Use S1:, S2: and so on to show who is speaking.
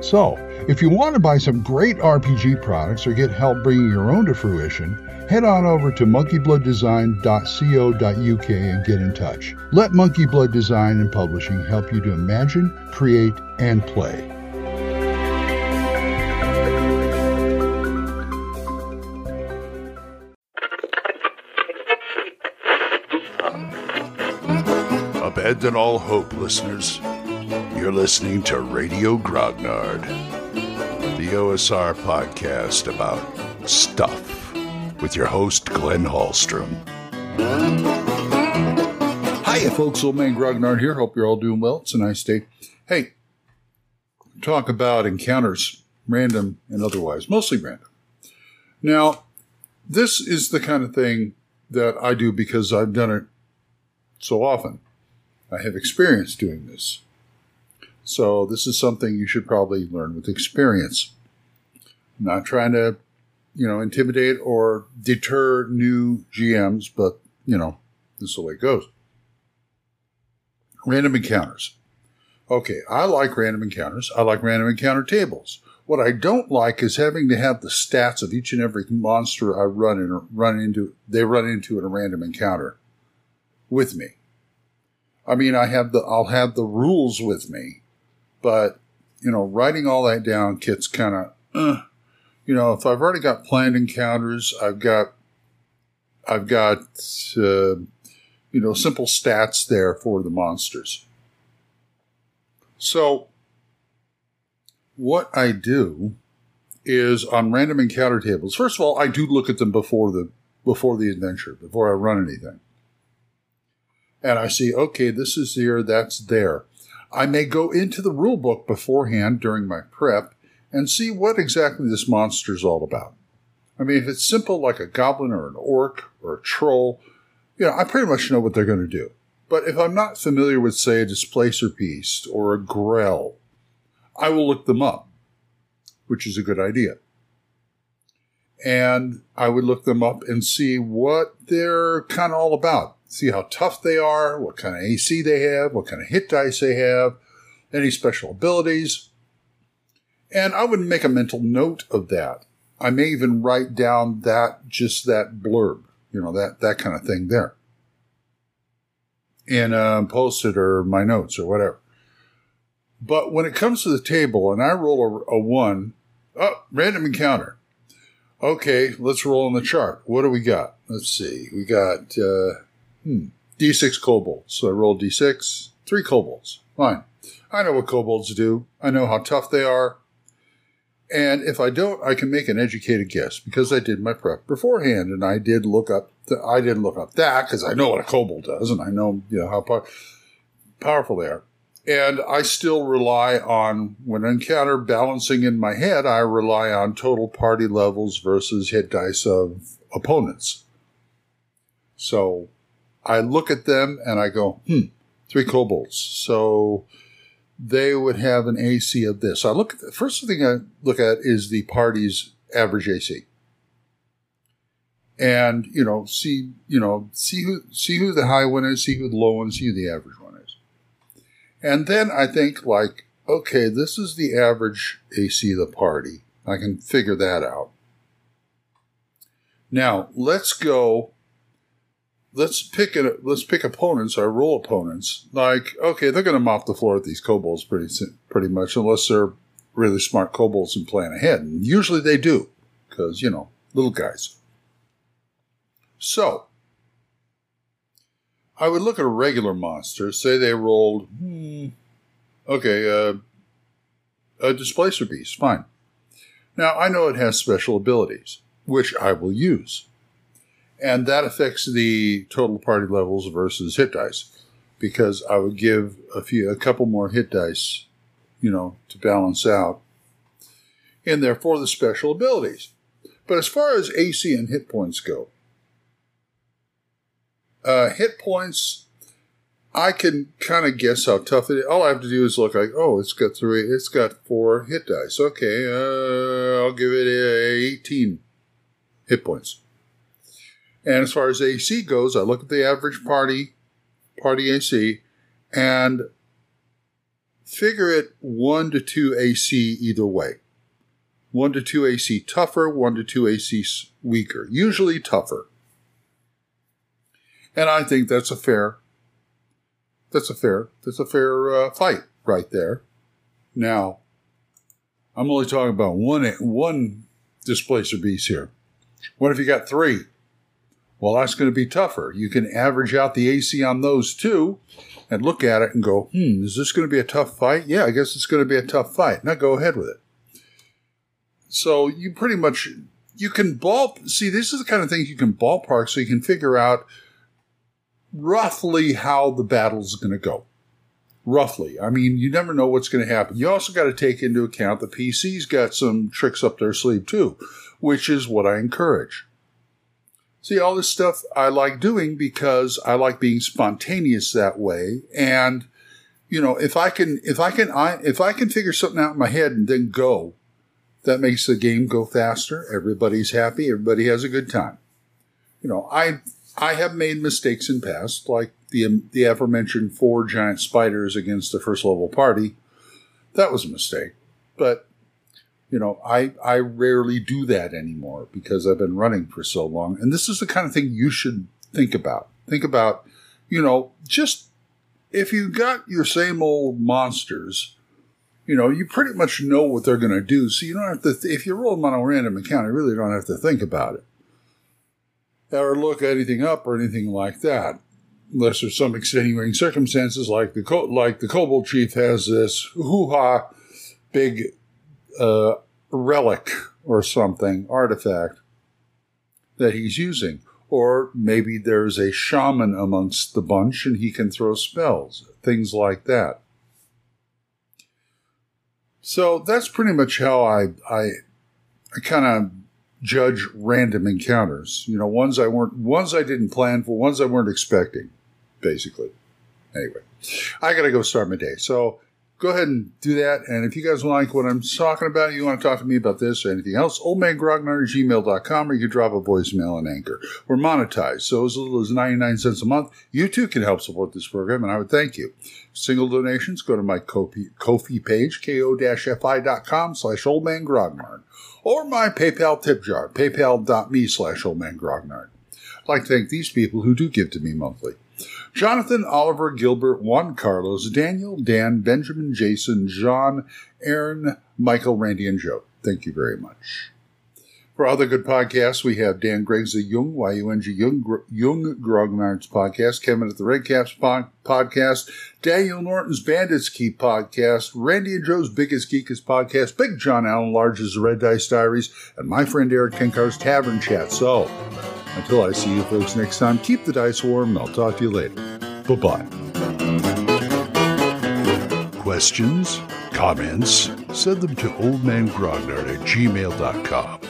S1: So, if you want to buy some great RPG products or get help bringing your own to fruition, head on over to monkeyblooddesign.co.uk and get in touch. Let Monkey Blood Design and Publishing help you to imagine, create, and play.
S2: Abandon all hope, listeners. You're listening to Radio Grognard, the OSR podcast about stuff with your host, Glenn Hallstrom.
S1: Hiya, folks. Old Man Grognard here. Hope you're all doing well. It's a nice day. Hey, talk about encounters, random and otherwise, mostly random. Now, this is the kind of thing that I do because I've done it so often. I have experience doing this. So, this is something you should probably learn with experience. I'm not trying to you know, intimidate or deter new GMs, but, you know, this is the way it goes. Random encounters. Okay, I like random encounters. I like random encounter tables. What I don't like is having to have the stats of each and every monster I run in, run into, they run into in a random encounter with me. I mean, I have the, I'll have the rules with me, but, you know, writing all that down gets kind of, uh, you know, if I've already got planned encounters, I've got, I've got, uh, you know, simple stats there for the monsters. So, what I do is on random encounter tables. First of all, I do look at them before the before the adventure, before I run anything, and I see, okay, this is here, that's there. I may go into the rule book beforehand during my prep and see what exactly this monster is all about. I mean, if it's simple like a goblin or an orc or a troll, you know, I pretty much know what they're going to do. But if I'm not familiar with, say, a displacer beast or a grell, I will look them up, which is a good idea. And I would look them up and see what they're kind of all about. See how tough they are, what kind of AC they have, what kind of hit dice they have, any special abilities, and I would make a mental note of that. I may even write down that, just that blurb, you know, that, that kind of thing there. And um, post it or my notes or whatever. But when it comes to the table and I roll a, a one, oh, random encounter. Okay, let's roll on the chart. What do we got? Let's see. We got uh, hmm, D6 kobolds. So I rolled D6, three kobolds. Fine. I know what kobolds do. I know how tough they are. And if I don't, I can make an educated guess because I did my prep beforehand and I did look up, the, I didn't look up that because I know what a kobold does and I know, you know, how power, powerful they are. And I still rely on, when I encounter balancing in my head, I rely on total party levels versus hit dice of opponents. So I look at them and I go, hmm, three kobolds. So they would have an AC of this. I look at the first thing I look at is the party's average AC. And, you know, see, you know, see who see who the high one is, see who the low one, see who the average. And then I think like, okay, this is the average AC of the party. I can figure that out. Now let's go let's pick a, let's pick opponents or roll opponents. Like, okay, they're going to mop the floor with these kobolds pretty pretty much, unless they're really smart kobolds and plan ahead. And usually they do, because you know, little guys. So I would look at a regular monster, say they rolled, hmm, okay, uh, a displacer beast, fine. Now, I know it has special abilities, which I will use. And that affects the total party levels versus hit dice, because I would give a few, a couple more hit dice, you know, to balance out and therefore the special abilities. But as far as AC and hit points go, uh, hit points, I can kind of guess how tough it is. All I have to do is look like, oh, it's got three, it's got four hit dice. Okay, uh, I'll give it a 18 hit points. And as far as AC goes, I look at the average party, party AC, and figure it one to two AC either way. One to two AC tougher, one to two AC weaker. Usually tougher. And I think that's a fair, that's a fair, that's a fair uh, fight right there. Now, I'm only talking about one one displacer beast here. What if you got three? Well, that's going to be tougher. You can average out the AC on those two and look at it and go, hmm, is this going to be a tough fight? Yeah, I guess it's going to be a tough fight. Now go ahead with it. So you pretty much you can ball see this is the kind of things you can ballpark so you can figure out roughly how the battle's going to go. Roughly. I mean, you never know what's going to happen. You also got to take into account the PC's got some tricks up their sleeve too, which is what I encourage. See, all this stuff I like doing because I like being spontaneous that way. And, you know, if I can, if I can, I, if I can figure something out in my head and then go, that makes the game go faster. Everybody's happy. Everybody has a good time. You know, I, I have made mistakes in past, like the, um, the aforementioned four giant spiders against the first level party. That was a mistake. But you know, I, I rarely do that anymore because I've been running for so long. And this is the kind of thing you should think about. Think about, you know, just if you got your same old monsters, you know, you pretty much know what they're going to do. So you don't have to, th- if you roll them on a random account, you really don't have to think about it or look anything up or anything like that. Unless there's some extenuating circumstances like the, like the Kobold Chief has this hoo ha big uh, relic or something, artifact that he's using. Or maybe there's a shaman amongst the bunch and he can throw spells, things like that. So that's pretty much how I I, I kind of judge random encounters. You know, ones I weren't ones I didn't plan for, ones I weren't expecting, basically. Anyway, I got to go start my day. So go ahead and do that. And if you guys like what I'm talking about, you want to talk to me about this or anything else, oldmangrognard at gmail.com or you can drop a voicemail on Anchor. We're monetized, so as little as 99 cents a month, you too can help support this program, and I would thank you. Single donations, go to my Kofi page, ko-fi.com slash oldmangrognard, or my PayPal tip jar, paypal.me slash oldmangrognard. I'd like to thank these people who do give to me monthly. Jonathan, Oliver, Gilbert, Juan Carlos, Daniel, Dan, Benjamin, Jason, John, Aaron, Michael, Randy, and Joe. Thank you very much. For other good podcasts, we have Dan Greg's The Yung, Y-U-N-G, Yung, Yung Grognard's podcast, Kevin at the Red Caps podcast, Daniel Norton's Bandits Keep podcast, Randy and Joe's Biggest Geekest podcast, Big John Allen Large's Red Dice Diaries, and my friend Erik Tenkar's Tavern Chat. So, until I see you folks next time, keep the dice warm, and I'll talk to you later. Bye bye.
S2: Questions? Comments? Send them to oldmangrognard at gmail.com.